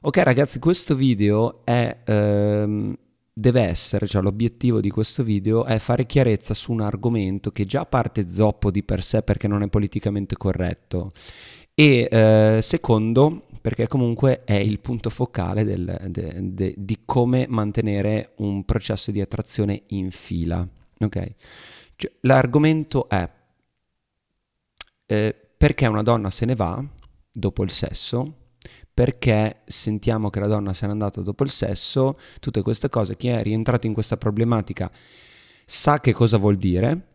Ok ragazzi, questo video è, ehm, deve essere, cioè l'obiettivo di questo video è fare chiarezza su un argomento che già parte zoppo di per sé perché non è politicamente corretto e eh, secondo perché comunque è il punto focale del, de, de, di come mantenere un processo di attrazione in fila. Ok? Cioè, l'argomento è eh, perché una donna se ne va dopo il sesso, perché sentiamo che la donna se n'è andata dopo il sesso, tutte queste cose, chi è rientrato in questa problematica sa che cosa vuol dire,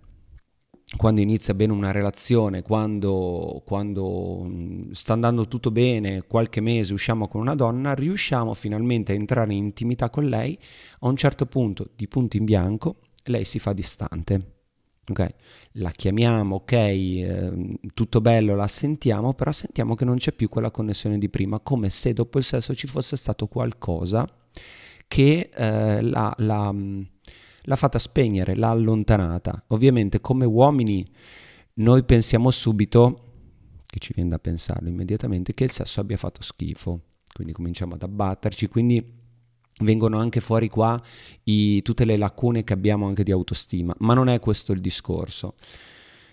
quando inizia bene una relazione, quando, quando, sta andando tutto bene, qualche mese usciamo con una donna, riusciamo finalmente a entrare in intimità con lei, a un certo punto, di punto in bianco, lei si fa distante. Okay. La chiamiamo, ok, eh, tutto bello, la sentiamo, però sentiamo che non c'è più quella connessione di prima, come se dopo il sesso ci fosse stato qualcosa che eh, la, la l'ha fatta spegnere, l'ha allontanata. Ovviamente come uomini noi pensiamo subito, che ci viene da pensarlo immediatamente, che il sesso abbia fatto schifo, quindi cominciamo ad abbatterci, quindi vengono anche fuori qua i, tutte le lacune che abbiamo anche di autostima, ma non è questo il discorso.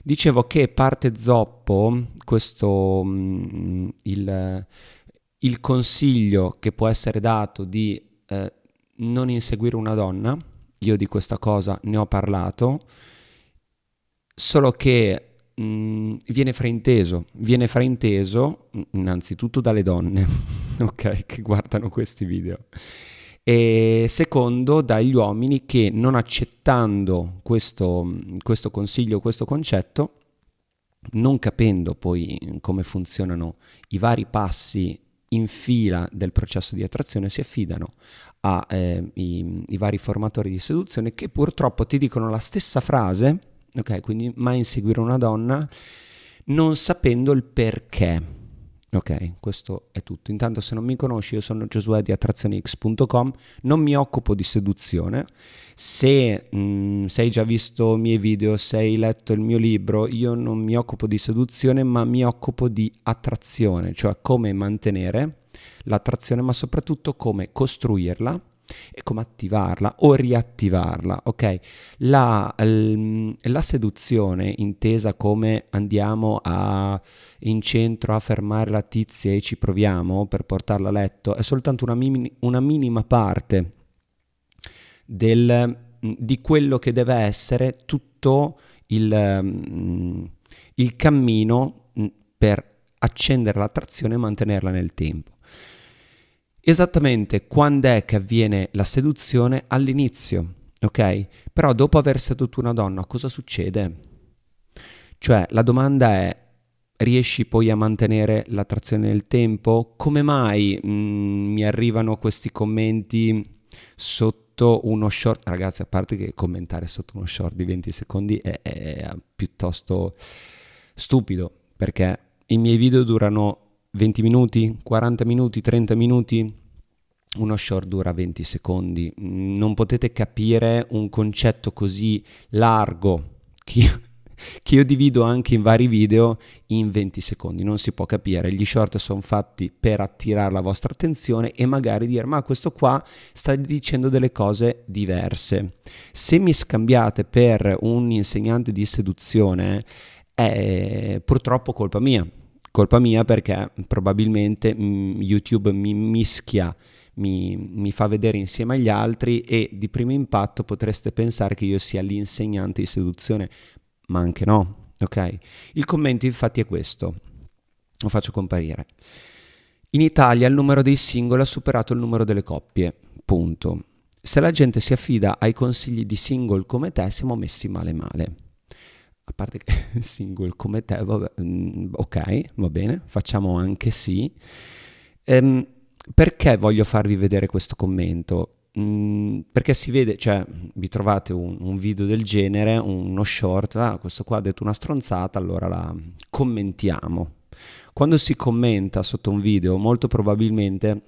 Dicevo che parte zoppo questo mh, mm, il, il, consiglio che può essere dato di eh, non inseguire una donna, io di questa cosa ne ho parlato, solo che mh, mm, viene frainteso, viene frainteso innanzitutto dalle donne, ok, che guardano questi video. E secondo dagli uomini che non accettando questo, questo consiglio, questo concetto, non capendo poi come funzionano i vari passi in fila del processo di attrazione si affidano ai eh, vari formatori di seduzione che purtroppo ti dicono la stessa frase, ok? Quindi mai inseguire una donna non sapendo il perché. Ok, questo è tutto. Intanto se non mi conosci, io sono Giosuè di attrazionix.com, non mi occupo di seduzione. Se mh, mm, sei già visto i miei video, se hai letto il mio libro, io non mi occupo di seduzione, ma mi occupo di attrazione, cioè come mantenere l'attrazione, ma soprattutto come costruirla e come attivarla o riattivarla, ok? La, la, seduzione intesa come andiamo a, in centro a fermare la tizia e ci proviamo per portarla a letto è soltanto una, mini, una minima parte del, di quello che deve essere tutto il, il cammino per accendere l'attrazione e mantenerla nel tempo. Esattamente quando è che avviene la seduzione? All'inizio, ok? Però dopo aver sedotto una donna cosa succede? Cioè la domanda è riesci poi a mantenere l'attrazione nel tempo? Come mai mm, mi arrivano questi commenti sotto uno short? Ragazzi, a parte che commentare sotto uno short di 20 secondi è, è piuttosto stupido perché i miei video durano 20 minuti, 40 minuti, 30 minuti, uno short dura 20 secondi. Non potete capire un concetto così largo che io, che io, divido anche in vari video in 20 secondi. Non si può capire. Gli short sono fatti per attirare la vostra attenzione e magari dire ma questo qua sta dicendo delle cose diverse. Se mi scambiate per un insegnante di seduzione è purtroppo colpa mia colpa mia perché probabilmente mm, YouTube mi mischia, mi, mi, fa vedere insieme agli altri e di primo impatto potreste pensare che io sia l'insegnante di seduzione, ma anche no, ok? Il commento infatti è questo, lo faccio comparire. In Italia il numero dei singoli ha superato il numero delle coppie, punto. Se la gente si affida ai consigli di single come te siamo messi male male a parte che single come te, vabbè, mm, ok, va bene, facciamo anche sì. Ehm, perché voglio farvi vedere questo commento? Mm, perché si vede, cioè vi trovate un, un, video del genere, uno short, ah, questo qua ha detto una stronzata, allora la commentiamo. Quando si commenta sotto un video, molto probabilmente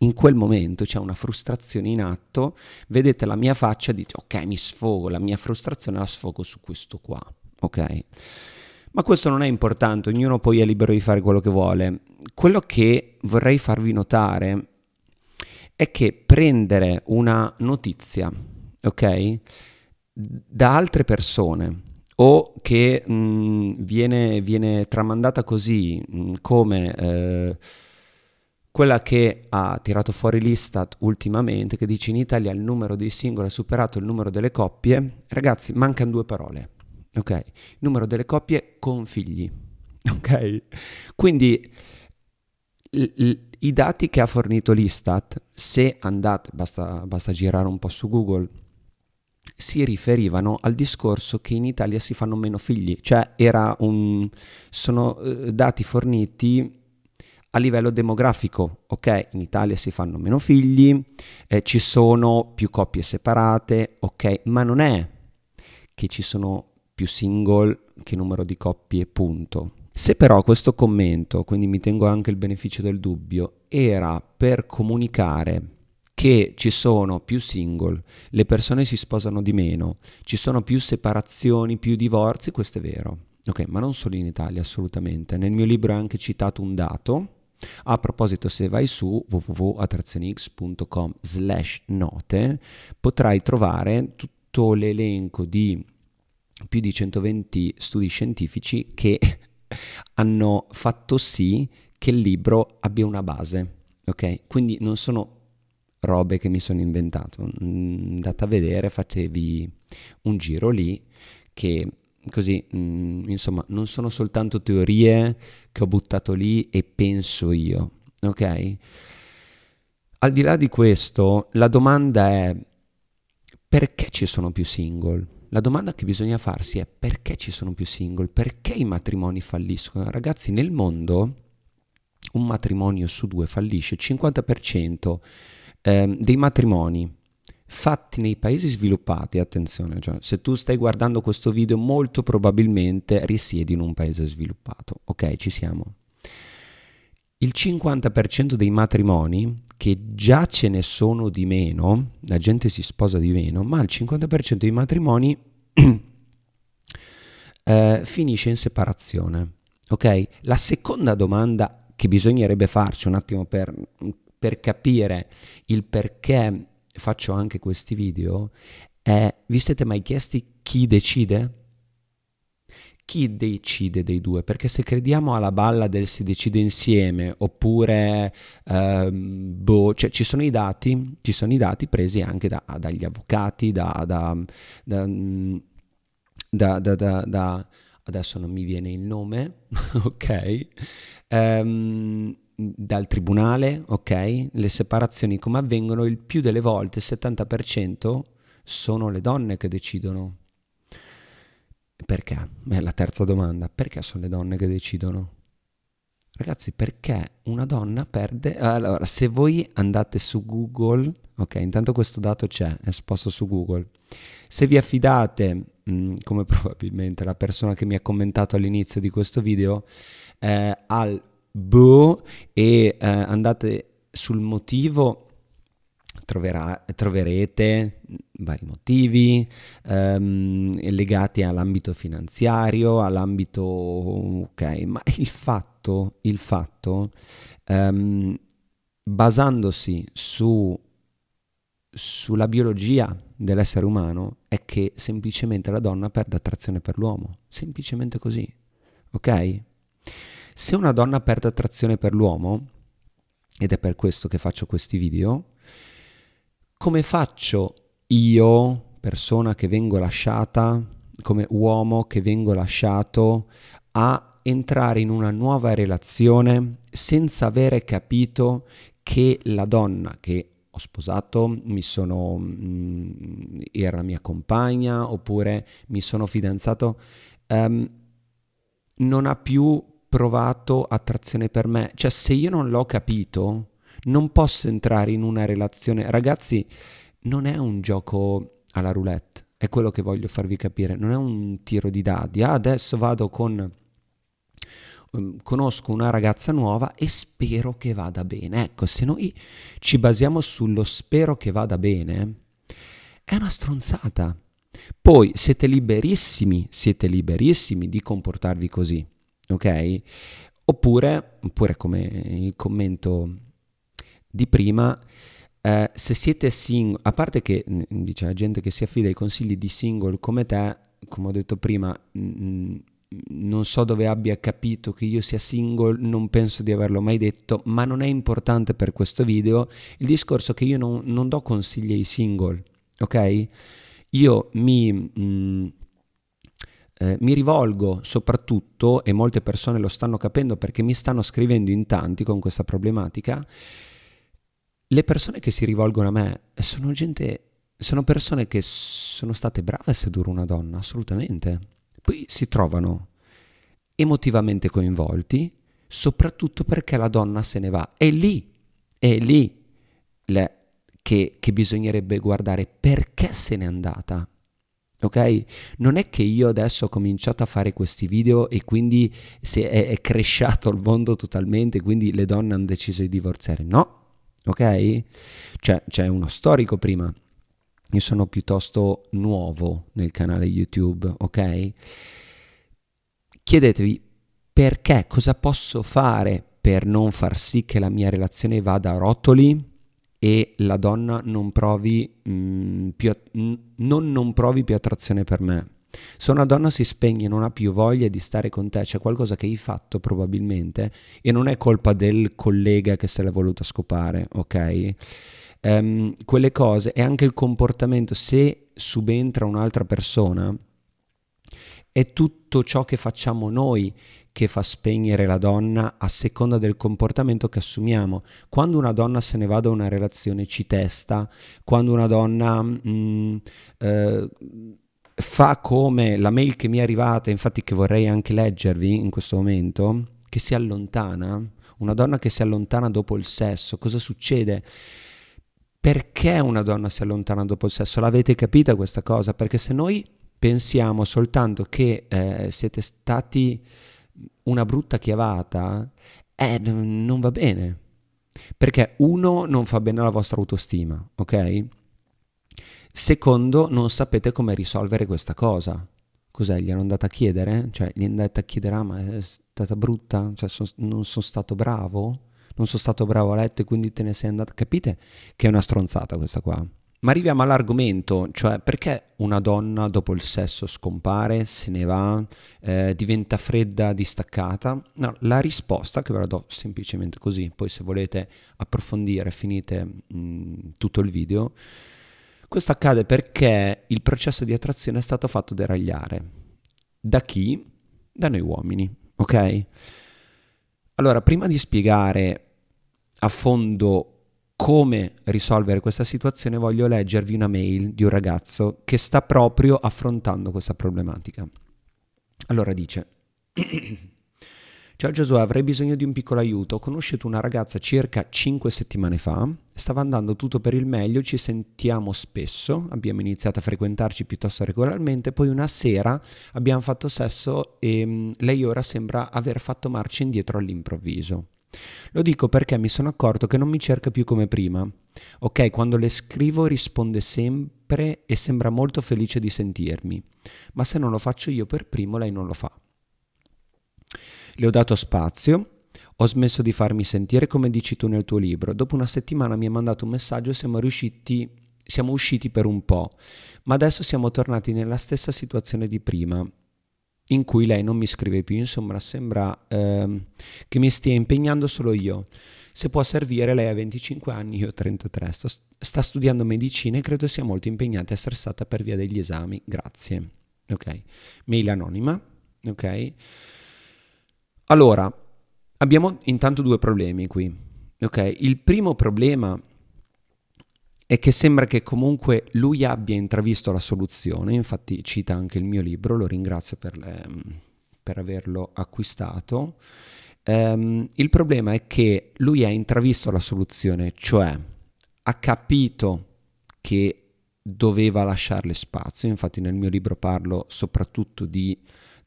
in quel momento c'è una frustrazione in atto, vedete la mia faccia e dite ok mi sfogo, la mia frustrazione la sfogo su questo qua, ok? Ma questo non è importante, ognuno poi è libero di fare quello che vuole. Quello che vorrei farvi notare è che prendere una notizia, ok, da altre persone o che mh, viene, viene, tramandata così mh, come eh, quella che ha tirato fuori l'Istat ultimamente, che dice in Italia il numero dei singoli ha superato il numero delle coppie, ragazzi, mancano due parole, ok? Il numero delle coppie con figli, ok? Quindi l- l- i dati che ha fornito l'Istat, se andate, basta, basta girare un po' su Google, si riferivano al discorso che in Italia si fanno meno figli, cioè un, sono eh, dati forniti a livello demografico, ok, in Italia si fanno meno figli, eh, ci sono più coppie separate, ok, ma non è che ci sono più single che numero di coppie, punto. Se però questo commento, quindi mi tengo anche il beneficio del dubbio, era per comunicare che ci sono più single, le persone si sposano di meno, ci sono più separazioni, più divorzi, questo è vero. Ok, ma non solo in Italia, assolutamente. Nel mio libro ho anche citato un dato a proposito, se vai su www.attrazionix.com slash note potrai trovare tutto l'elenco di più di 120 studi scientifici che hanno fatto sì che il libro abbia una base, ok? Quindi non sono robe che mi sono inventato, andate a vedere, fatevi un giro lì che così, mh, mm, insomma, non sono soltanto teorie che ho buttato lì e penso io, ok? Al di là di questo, la domanda è perché ci sono più single? La domanda che bisogna farsi è perché ci sono più single? Perché i matrimoni falliscono? Ragazzi, nel mondo un matrimonio su due fallisce, il 50% eh, dei matrimoni fatti nei paesi sviluppati, attenzione, cioè, se tu stai guardando questo video molto probabilmente risiedi in un paese sviluppato, ok, ci siamo. Il 50% dei matrimoni, che già ce ne sono di meno, la gente si sposa di meno, ma il 50% dei matrimoni eh, finisce in separazione, ok? La seconda domanda che bisognerebbe farci un attimo per, per capire il perché faccio anche questi video è, vi siete mai chiesti chi decide? Chi decide dei due? Perché se crediamo alla balla del si decide insieme oppure ehm, boh, cioè ci sono i dati, ci sono i dati presi anche da, dagli avvocati, da, da, da, da, adesso non mi viene il nome, ok? Um, dal tribunale, ok? Le separazioni come avvengono il più delle volte, il 70% sono le donne che decidono. Perché? È la terza domanda. Perché sono le donne che decidono? Ragazzi, perché una donna perde... Allora, se voi andate su Google, ok, intanto questo dato c'è, è esposto su Google. Se vi affidate, mh, mm, come probabilmente la persona che mi ha commentato all'inizio di questo video, eh, al boh e eh, andate sul motivo troverà, troverete vari motivi ehm, legati all'ambito finanziario, all'ambito ok, ma il fatto, il fatto ehm, basandosi su, sulla biologia dell'essere umano è che semplicemente la donna perde attrazione per l'uomo, semplicemente così, ok? Se una donna perde attrazione per l'uomo, ed è per questo che faccio questi video, come faccio io, persona che vengo lasciata, come uomo che vengo lasciato, a entrare in una nuova relazione senza avere capito che la donna che ho sposato, mi sono, mh, mm, era mia compagna oppure mi sono fidanzato, um, non ha più provato attrazione per me. Cioè, se io non l'ho capito, non posso entrare in una relazione. Ragazzi, non è un gioco alla roulette, è quello che voglio farvi capire. Non è un tiro di dadi. Ah, adesso vado con mm, conosco una ragazza nuova e spero che vada bene. Ecco, se noi ci basiamo sullo spero che vada bene, è una stronzata. Poi siete liberissimi, siete liberissimi di comportarvi così, ok? Oppure, oppure come il commento di prima, eh, se siete single, a parte che dice la gente che si affida ai consigli di single come te, come ho detto prima, mh, non so dove abbia capito che io sia single, non penso di averlo mai detto, ma non è importante per questo video il discorso che io non, non do consigli ai single, ok? Io mi, mh, eh, mi rivolgo soprattutto, e molte persone lo stanno capendo perché mi stanno scrivendo in tanti con questa problematica, le persone che si rivolgono a me sono gente, sono persone che sono state brave a sedurre una donna, assolutamente poi si trovano emotivamente coinvolti, soprattutto perché la donna se ne va. È lì, è lì le, che, che bisognerebbe guardare perché se n'è andata. Ok? Non è che io adesso ho cominciato a fare questi video e quindi è, è cresciato il mondo totalmente, quindi le donne hanno deciso di divorziare. No, ok? Cioè, c'è uno storico prima. Io sono piuttosto nuovo nel canale YouTube, ok? Chiedetevi perché, cosa posso fare per non far sì che la mia relazione vada a rotoli e la donna non provi, mh, mm, più, mh, non, non provi più attrazione per me. Se una donna si spegne e non ha più voglia di stare con te, c'è qualcosa che hai fatto probabilmente e non è colpa del collega che se l'è voluta scopare, ok? um, quelle cose e anche il comportamento, se subentra un'altra persona, è tutto ciò che facciamo noi che fa spegnere la donna a seconda del comportamento che assumiamo. Quando una donna se ne va da una relazione ci testa, quando una donna mm, eh, fa come la mail che mi è arrivata, infatti che vorrei anche leggervi in questo momento, che si allontana, una donna che si allontana dopo il sesso, cosa succede? perché una donna si allontana dopo il sesso? L'avete capita questa cosa? Perché se noi pensiamo soltanto che eh, siete stati una brutta chiavata, eh, non va bene. Perché uno, non fa bene alla vostra autostima, ok? Secondo, non sapete come risolvere questa cosa. Cos'è? Gli hanno andato a chiedere? Cioè, gli andato a chiedere, ah, ma è stata brutta? Cioè, son, non sono stato bravo? non sono stato bravo a letto e quindi te ne sei andato. Capite che è una stronzata questa qua? Ma arriviamo all'argomento, cioè perché una donna dopo il sesso scompare, se ne va, eh, diventa fredda, distaccata? No, la risposta che ve la do semplicemente così, poi se volete approfondire finite mh, mm, tutto il video. Questo accade perché il processo di attrazione è stato fatto deragliare. Da chi? Da noi uomini, ok? Allora, prima di spiegare a fondo come risolvere questa situazione, voglio leggervi una mail di un ragazzo che sta proprio affrontando questa problematica. Allora dice, Ciao Gesù, avrei bisogno di un piccolo aiuto. Ho conosciuto una ragazza circa 5 settimane fa, stava andando tutto per il meglio, ci sentiamo spesso, abbiamo iniziato a frequentarci piuttosto regolarmente, poi una sera abbiamo fatto sesso e mm, lei ora sembra aver fatto marcia indietro all'improvviso. Lo dico perché mi sono accorto che non mi cerca più come prima. Ok, quando le scrivo risponde sempre e sembra molto felice di sentirmi, ma se non lo faccio io per primo lei non lo fa. Le ho dato spazio, ho smesso di farmi sentire come dici tu nel tuo libro. Dopo una settimana mi ha mandato un messaggio e siamo riusciti, siamo usciti per un po', ma adesso siamo tornati nella stessa situazione di prima in cui lei non mi scrive più, insomma sembra ehm, che mi stia impegnando solo io. Se può servire, lei ha 25 anni, io ho 33, sto, sta studiando medicina e credo sia molto impegnata e stressata per via degli esami, grazie. Ok, mail anonima, ok. Allora, abbiamo intanto due problemi qui, ok. Il primo problema è che sembra che comunque lui abbia intravisto la soluzione, infatti cita anche il mio libro, lo ringrazio per, le, per averlo acquistato. Um, il problema è che lui ha intravisto la soluzione, cioè ha capito che doveva lasciarle spazio, infatti nel mio libro parlo soprattutto di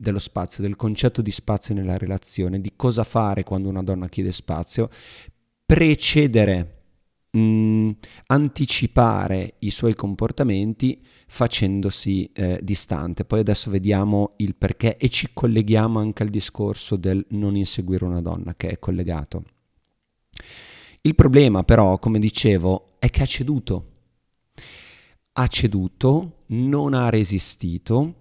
dello spazio, del concetto di spazio nella relazione, di cosa fare quando una donna chiede spazio, precedere mh, mm, anticipare i suoi comportamenti facendosi eh, distante. Poi adesso vediamo il perché e ci colleghiamo anche al discorso del non inseguire una donna che è collegato. Il problema però, come dicevo, è che ha ceduto. Ha ceduto, non ha resistito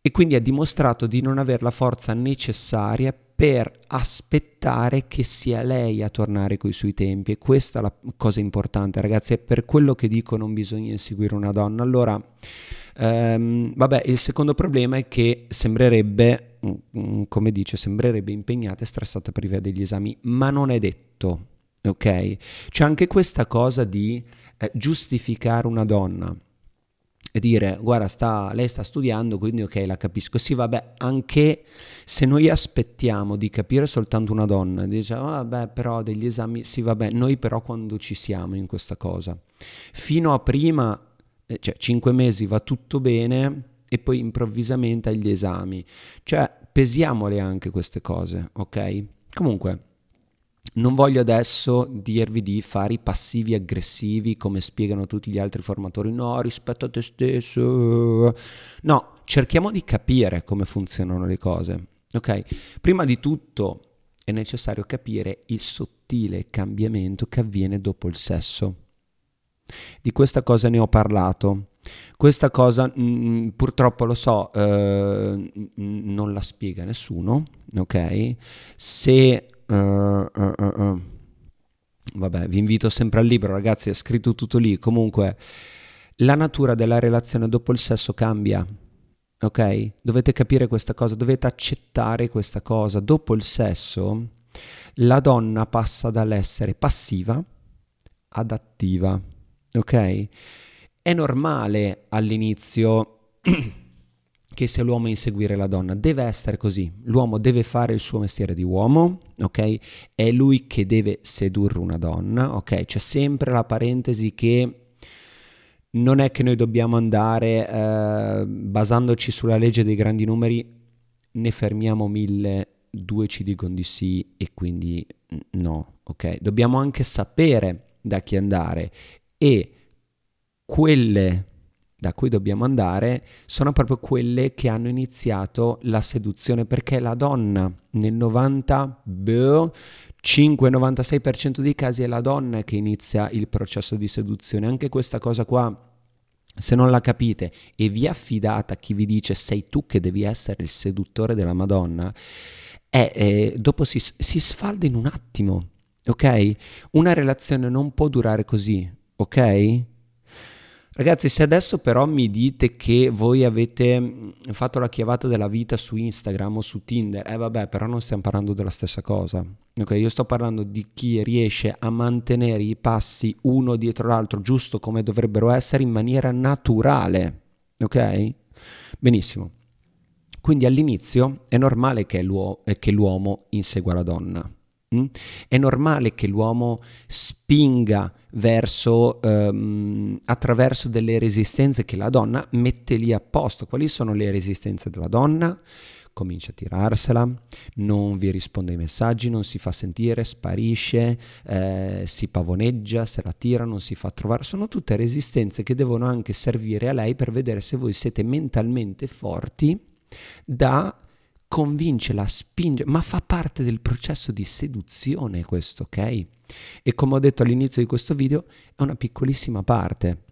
e quindi ha dimostrato di non avere la forza necessaria per aspettare che sia lei a tornare coi suoi tempi e questa è la cosa importante ragazzi è per quello che dico non bisogna inseguire una donna. Allora ehm, vabbè il secondo problema è che sembrerebbe mm, mm, come dice sembrerebbe impegnata e stressata per via degli esami ma non è detto ok? C'è anche questa cosa di eh, giustificare una donna e dire guarda sta, lei sta studiando quindi ok la capisco. Sì vabbè anche se noi aspettiamo di capire soltanto una donna diciamo vabbè però degli esami. Sì vabbè noi però quando ci siamo in questa cosa? Fino a prima eh, cioè cinque mesi va tutto bene e poi improvvisamente agli esami. Cioè pesiamole anche queste cose ok? Comunque non voglio adesso dirvi di fare i passivi aggressivi come spiegano tutti gli altri formatori, no, rispetto a te stesso. No, cerchiamo di capire come funzionano le cose. Ok? Prima di tutto è necessario capire il sottile cambiamento che avviene dopo il sesso. Di questa cosa ne ho parlato. Questa cosa mh, mm, purtroppo lo so, eh, non la spiega nessuno, ok? Se Uh, uh, uh, Vabbè, vi invito sempre al libro, ragazzi, è scritto tutto lì. Comunque, la natura della relazione dopo il sesso cambia. Ok? Dovete capire questa cosa, dovete accettare questa cosa. Dopo il sesso, la donna passa dall'essere passiva ad attiva. Ok? È normale all'inizio che sia l'uomo a inseguire la donna. Deve essere così. L'uomo deve fare il suo mestiere di uomo, ok? È lui che deve sedurre una donna, ok? C'è sempre la parentesi che non è che noi dobbiamo andare eh, basandoci sulla legge dei grandi numeri, ne fermiamo mille, due ci dicono di sì e quindi no, ok? Dobbiamo anche sapere da chi andare e quelle da cui dobbiamo andare sono proprio quelle che hanno iniziato la seduzione perché la donna nel 90 5-96% dei casi è la donna che inizia il processo di seduzione. Anche questa cosa qua se non la capite e vi affidate a chi vi dice sei tu che devi essere il seduttore della Madonna è, è, dopo si, si sfalda in un attimo ok? Una relazione non può durare così ok Ragazzi, se adesso però mi dite che voi avete mm, fatto la chiavata della vita su Instagram o su Tinder, eh vabbè, però non stiamo parlando della stessa cosa. Ok, io sto parlando di chi riesce a mantenere i passi uno dietro l'altro, giusto come dovrebbero essere, in maniera naturale. Ok? Benissimo. Quindi all'inizio è normale che, che l'uomo insegua la donna. Mm? È normale che l'uomo spinga verso, um, attraverso delle resistenze che la donna mette lì a posto. Quali sono le resistenze della donna? Comincia a tirarsela, non vi risponde ai messaggi, non si fa sentire, sparisce, eh, si pavoneggia, se la tira, non si fa trovare. Sono tutte resistenze che devono anche servire a lei per vedere se voi siete mentalmente forti da convince, spinge, ma fa parte del processo di seduzione questo, ok? E come ho detto all'inizio di questo video, è una piccolissima parte.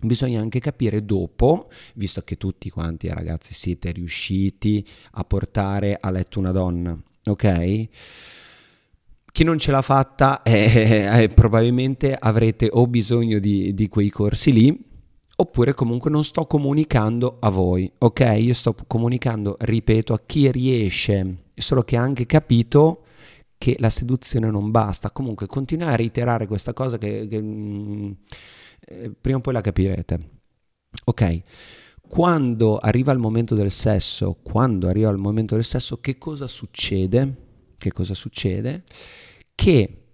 Bisogna anche capire dopo, visto che tutti quanti ragazzi siete riusciti a portare a letto una donna, ok? Chi non ce l'ha fatta eh, eh, probabilmente avrete o bisogno di, di quei corsi lì oppure comunque non sto comunicando a voi, ok? Io sto comunicando, ripeto, a chi riesce, solo che ha anche capito che la seduzione non basta. Comunque continuare a reiterare questa cosa che, che mm, eh, prima o poi la capirete. Ok? Quando arriva il momento del sesso, quando arriva il momento del sesso, che cosa succede? Che cosa succede? Che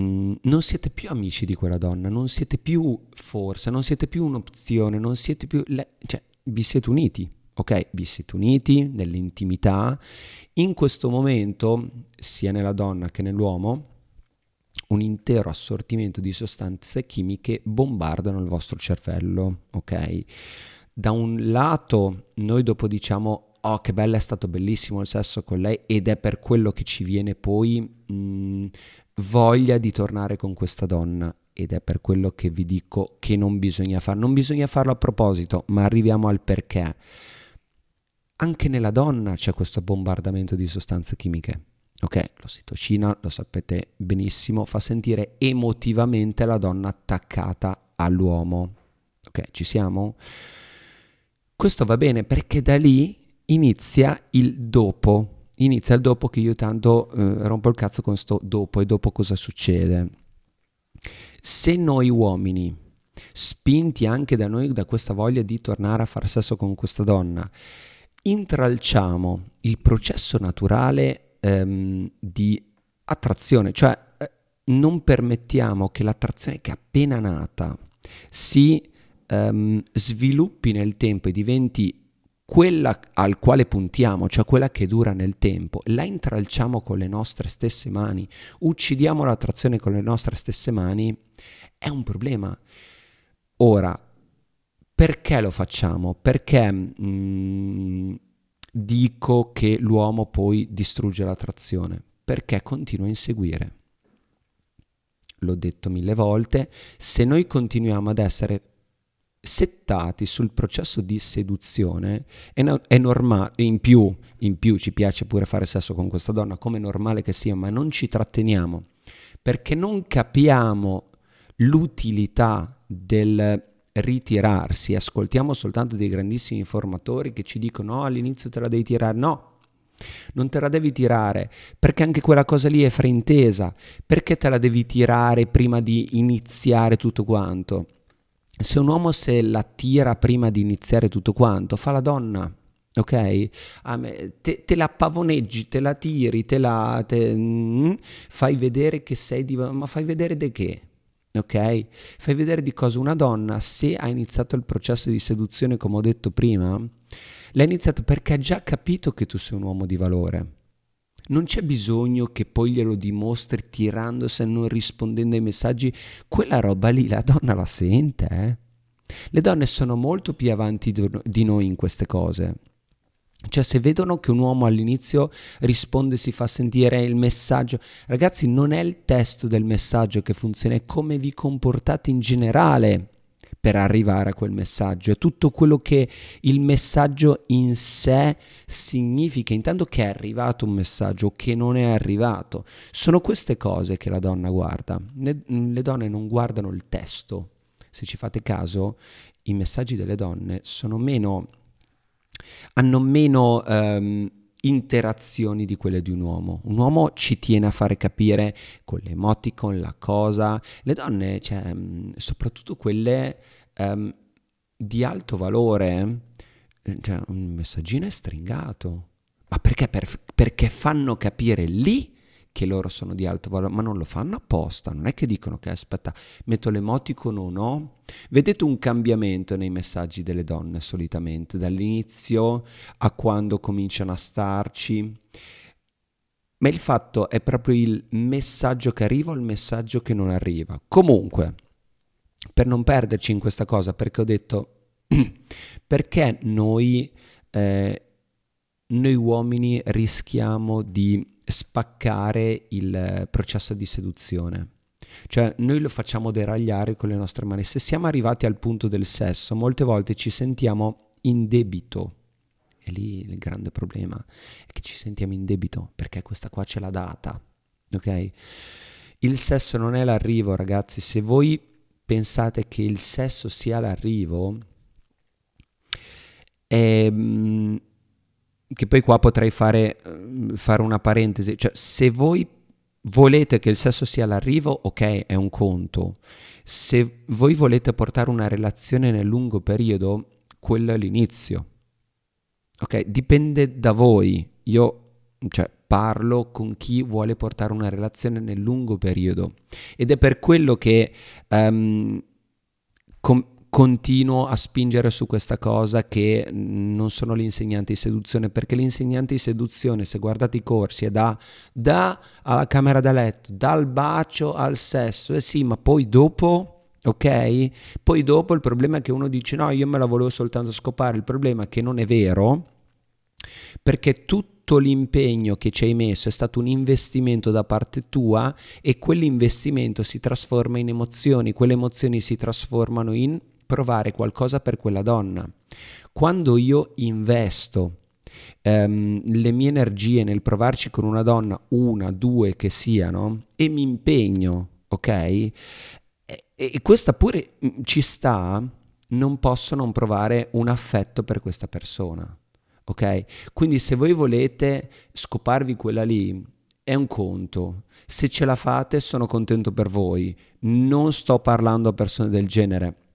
Mm, non siete più amici di quella donna, non siete più forse, non siete più un'opzione, non siete più... Le- cioè, vi siete uniti, ok? Vi siete uniti nell'intimità, in questo momento, sia nella donna che nell'uomo, un intero assortimento di sostanze chimiche bombardano il vostro cervello, ok? Da un lato noi dopo diciamo oh che bello è stato bellissimo il sesso con lei ed è per quello che ci viene poi mh, mm, voglia di tornare con questa donna ed è per quello che vi dico che non bisogna farlo, non bisogna farlo a proposito, ma arriviamo al perché. Anche nella donna c'è questo bombardamento di sostanze chimiche. Ok, l'ossitocina, lo sapete benissimo, fa sentire emotivamente la donna attaccata all'uomo. Ok, ci siamo? Questo va bene perché da lì inizia il dopo. Inizia il dopo che io tanto eh, rompo il cazzo con sto dopo e dopo cosa succede. Se noi uomini, spinti anche da noi da questa voglia di tornare a far sesso con questa donna, intralciamo il processo naturale ehm, di attrazione, cioè eh, non permettiamo che l'attrazione che è appena nata si ehm, sviluppi nel tempo e diventi quella al quale puntiamo, cioè quella che dura nel tempo, la intralciamo con le nostre stesse mani, uccidiamo l'attrazione con le nostre stesse mani, è un problema. Ora, perché lo facciamo? Perché mh, mm, dico che l'uomo poi distrugge l'attrazione? Perché continua a inseguire. L'ho detto mille volte, se noi continuiamo ad essere settati sul processo di seduzione è, no, è normale, in più, in più ci piace pure fare sesso con questa donna, come è normale che sia, ma non ci tratteniamo perché non capiamo l'utilità del ritirarsi, ascoltiamo soltanto dei grandissimi informatori che ci dicono no, all'inizio te la devi tirare, no, non te la devi tirare perché anche quella cosa lì è fraintesa, perché te la devi tirare prima di iniziare tutto quanto? Se un uomo se la tira prima di iniziare tutto quanto, fa la donna. Ok? Te, te, la pavoneggi, te la tiri, te la. Te, mm, fai vedere che sei di. Ma fai vedere di che? Ok? Fai vedere di cosa una donna, se ha iniziato il processo di seduzione, come ho detto prima, l'ha iniziato perché ha già capito che tu sei un uomo di valore non c'è bisogno che poi glielo dimostri tirandosi e non rispondendo ai messaggi. Quella roba lì la donna la sente, eh? Le donne sono molto più avanti di noi in queste cose. Cioè, se vedono che un uomo all'inizio risponde, si fa sentire il messaggio, ragazzi, non è il testo del messaggio che funziona, è come vi comportate in generale per arrivare a quel messaggio, è tutto quello che il messaggio in sé significa, intanto che è arrivato un messaggio o che non è arrivato. Sono queste cose che la donna guarda. Le, donne non guardano il testo. Se ci fate caso, i messaggi delle donne sono meno hanno meno um, interazioni di quelle di un uomo. Un uomo ci tiene a fare capire con le emoticon la cosa. Le donne, cioè, mm, soprattutto quelle um, di alto valore, eh, cioè, un messaggino è stringato. Ma perché? Per, perché fanno capire lì che loro sono di alto valore, ma non lo fanno apposta, non è che dicono che aspetta, metto l'emoticon o no. Vedete un cambiamento nei messaggi delle donne solitamente, dall'inizio a quando cominciano a starci. Ma il fatto è proprio il messaggio che arriva o il messaggio che non arriva. Comunque, per non perderci in questa cosa, perché ho detto, perché noi, eh, noi uomini rischiamo di spaccare il processo di seduzione. Cioè noi lo facciamo deragliare con le nostre mani. Se siamo arrivati al punto del sesso, molte volte ci sentiamo in debito. E lì il grande problema è che ci sentiamo in debito perché questa qua ce l'ha data. Ok? Il sesso non è l'arrivo, ragazzi. Se voi pensate che il sesso sia l'arrivo, è, ehm, che poi qua potrei fare, eh, fare una parentesi, cioè se voi volete che il sesso sia l'arrivo, ok, è un conto. Se voi volete portare una relazione nel lungo periodo, quello è l'inizio. Ok, dipende da voi. Io cioè, parlo con chi vuole portare una relazione nel lungo periodo ed è per quello che um, continuo a spingere su questa cosa che non sono l'insegnante di seduzione, perché l'insegnante di seduzione, se guardate i corsi, è da, da alla camera da letto, dal bacio al sesso, eh sì, ma poi dopo... Ok? Poi dopo il problema è che uno dice no, io me la volevo soltanto scopare, il problema è che non è vero, perché tutto l'impegno che ci hai messo è stato un investimento da parte tua e quell'investimento si trasforma in emozioni, quelle emozioni si trasformano in provare qualcosa per quella donna. Quando io investo ehm, le mie energie nel provarci con una donna, una, due che siano, e mi impegno, ok? E, e questa pure mm, ci sta, non posso non provare un affetto per questa persona. Ok? Quindi se voi volete scoparvi quella lì, è un conto. Se ce la fate, sono contento per voi. Non sto parlando a persone del genere.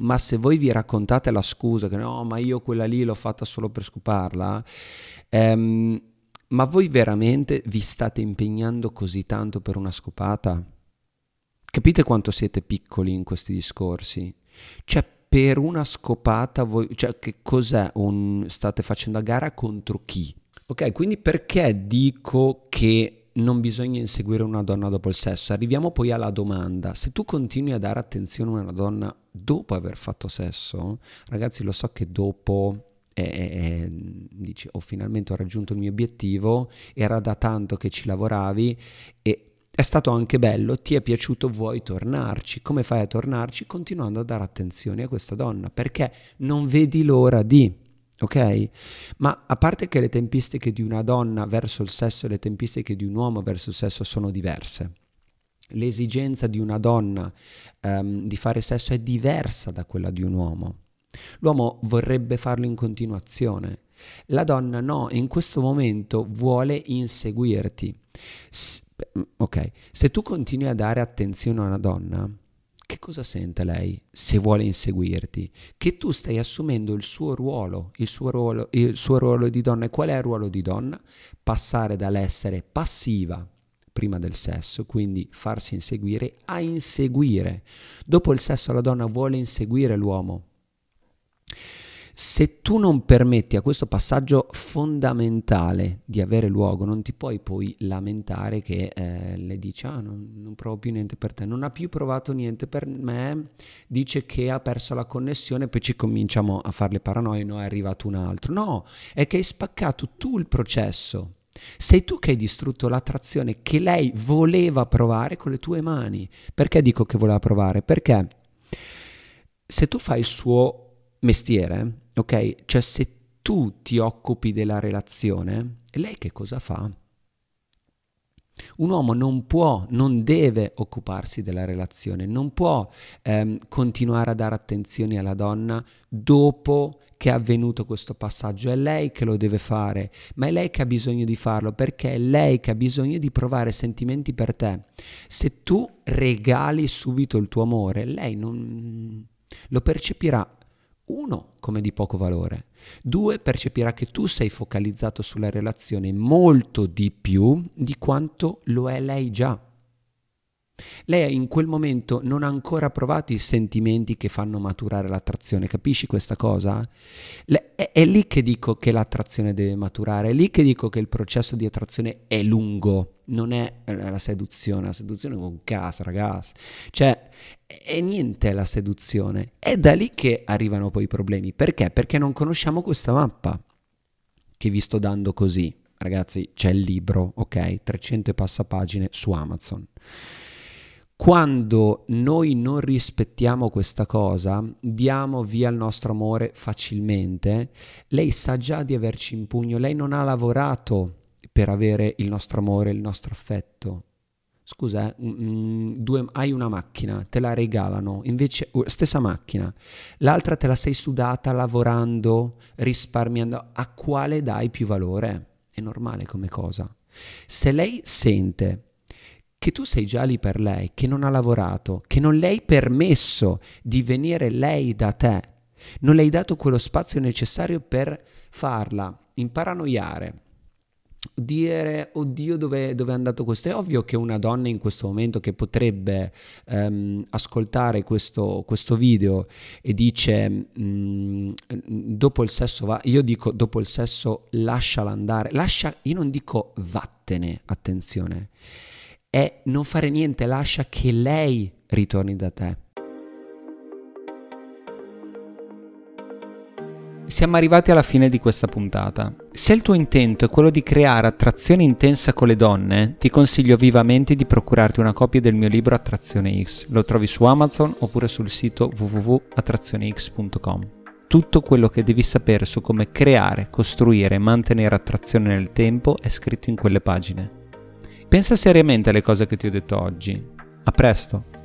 Ma se voi vi raccontate la scusa che no, ma io quella lì l'ho fatta solo per scoparla, ehm, ma voi veramente vi state impegnando così tanto per una scopata? Capite quanto siete piccoli in questi discorsi? Cioè, per una scopata, voi, cioè che cos'è un, state facendo a gara contro chi? Ok, quindi perché dico che non bisogna inseguire una donna dopo il sesso? Arriviamo poi alla domanda, se tu continui a dare attenzione a una donna dopo aver fatto sesso, ragazzi lo so che dopo e, e, dici oh finalmente raggiunto il mio obiettivo, era da tanto che ci lavoravi e è stato anche bello, ti è piaciuto, vuoi tornarci. Come fai a tornarci? Continuando a dare attenzione a questa donna, perché non vedi l'ora di, ok? Ma a parte che le tempistiche di una donna verso il sesso e le tempistiche di un uomo verso il sesso sono diverse. L'esigenza di una donna um, di fare sesso è diversa da quella di un uomo. L'uomo vorrebbe farlo in continuazione. La donna no, in questo momento vuole inseguirti. S- Mm, ok, se tu continui a dare attenzione a una donna, che cosa sente lei se vuole inseguirti? Che tu stai assumendo il suo ruolo, il suo ruolo, il suo ruolo di donna. E qual è il ruolo di donna? Passare dall'essere passiva prima del sesso, quindi farsi inseguire, a inseguire. Dopo il sesso la donna vuole inseguire l'uomo. Se tu non permetti a questo passaggio fondamentale di avere luogo, non ti puoi poi lamentare che eh, le dici ah non, non, provo più niente per te, non ha più provato niente per me, dice che ha perso la connessione, poi ci cominciamo a fare le paranoie, no è arrivato un altro. No, è che hai spaccato tu il processo. Sei tu che hai distrutto l'attrazione che lei voleva provare con le tue mani. Perché dico che voleva provare? Perché se tu fai il suo mestiere, ok? Cioè se tu ti occupi della relazione, lei che cosa fa? Un uomo non può, non deve occuparsi della relazione, non può ehm, continuare a dare attenzione alla donna dopo che è avvenuto questo passaggio. È lei che lo deve fare, ma è lei che ha bisogno di farlo perché è lei che ha bisogno di provare sentimenti per te. Se tu regali subito il tuo amore, lei non lo percepirà uno, come di poco valore. Due, percepirà che tu sei focalizzato sulla relazione molto di più di quanto lo è lei già. Lei in quel momento non ha ancora provato i sentimenti che fanno maturare l'attrazione, capisci questa cosa? Le, è, è, lì che dico che l'attrazione deve maturare, è lì che dico che il processo di attrazione è lungo, non è la seduzione, la seduzione è un cazzo ragazzi, cioè è niente la seduzione, è da lì che arrivano poi i problemi, perché? Perché non conosciamo questa mappa che vi sto dando così, ragazzi c'è il libro, ok, 300 passapagine su Amazon quando noi non rispettiamo questa cosa, diamo via il nostro amore facilmente, lei sa già di averci in pugno, lei non ha lavorato per avere il nostro amore, il nostro affetto. Scusa, eh, mm, due, hai una macchina, te la regalano, invece uh, stessa macchina, l'altra te la sei sudata lavorando, risparmiando, a quale dai più valore? È normale come cosa. Se lei sente che tu sei già lì per lei, che non ha lavorato, che non le hai permesso di venire lei da te, non le hai dato quello spazio necessario per farla. Imparanoiare, dire oddio dove, dove, è andato questo? È ovvio che una donna in questo momento che potrebbe um, ascoltare questo, questo, video e dice um, dopo il sesso va io dico dopo il sesso lasciala andare. Lascia io non dico vattene attenzione è non fare niente lascia che lei ritorni da te Siamo arrivati alla fine di questa puntata. Se il tuo intento è quello di creare attrazione intensa con le donne, ti consiglio vivamente di procurarti una copia del mio libro Attrazione X. Lo trovi su Amazon oppure sul sito www.attrazionex.com. Tutto quello che devi sapere su come creare, costruire e mantenere attrazione nel tempo è scritto in quelle pagine. Pensa seriamente alle cose che ti ho detto oggi. A presto!